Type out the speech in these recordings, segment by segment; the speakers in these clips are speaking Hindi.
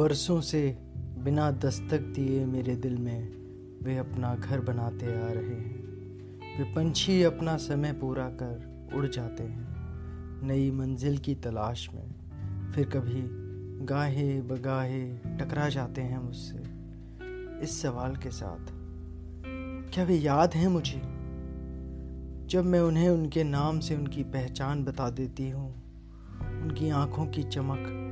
बरसों से बिना दस्तक दिए मेरे दिल में वे अपना घर बनाते आ रहे हैं। वे पंछी अपना समय पूरा कर उड़ जाते हैं। नई मंजिल की तलाश में फिर कभी गाहे बगाहे टकरा जाते हैं मुझसे। इस सवाल के साथ, क्या वे याद हैं मुझे? जब मैं उन्हें उनके नाम से उनकी पहचान बता देती हूँ, उनकी आँखों की चमक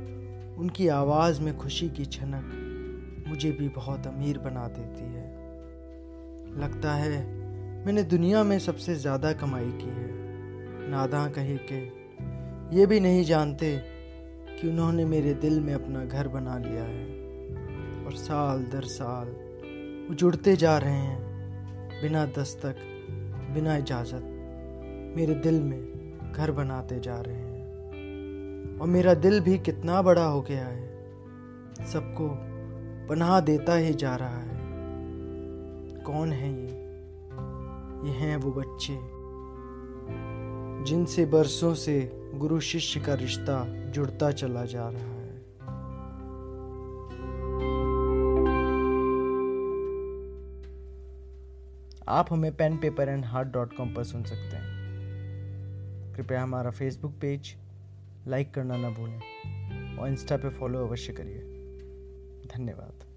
उनकी आवाज़ में खुशी की छनक मुझे भी बहुत अमीर बना देती है। लगता है, मैंने दुनिया में सबसे ज़्यादा कमाई की है। नादा कहे के, ये भी नहीं जानते कि उन्होंने मेरे दिल में अपना घर बना लिया है और साल दर साल वो जुड़ते जा रहे हैं, बिना दस्तक, बिना इजाज़त, मेरे दिल में घर बनाते जा रहे हैं। और मेरा दिल भी कितना बड़ा हो गया है। सबको पनाह देता ही जा रहा है। कौन है ये? ये हैं वो बच्चे, जिनसे बरसों से गुरु शिष्य का रिश्ता जुड़ता चला जा रहा है। आप हमें pen paper and heart dot com पर सुन सकते हैं। कृपया हमारा फेसबुक पेज लाइक करना ना भूलें और इंस्टा पे फॉलो अवश्य करिए। धन्यवाद।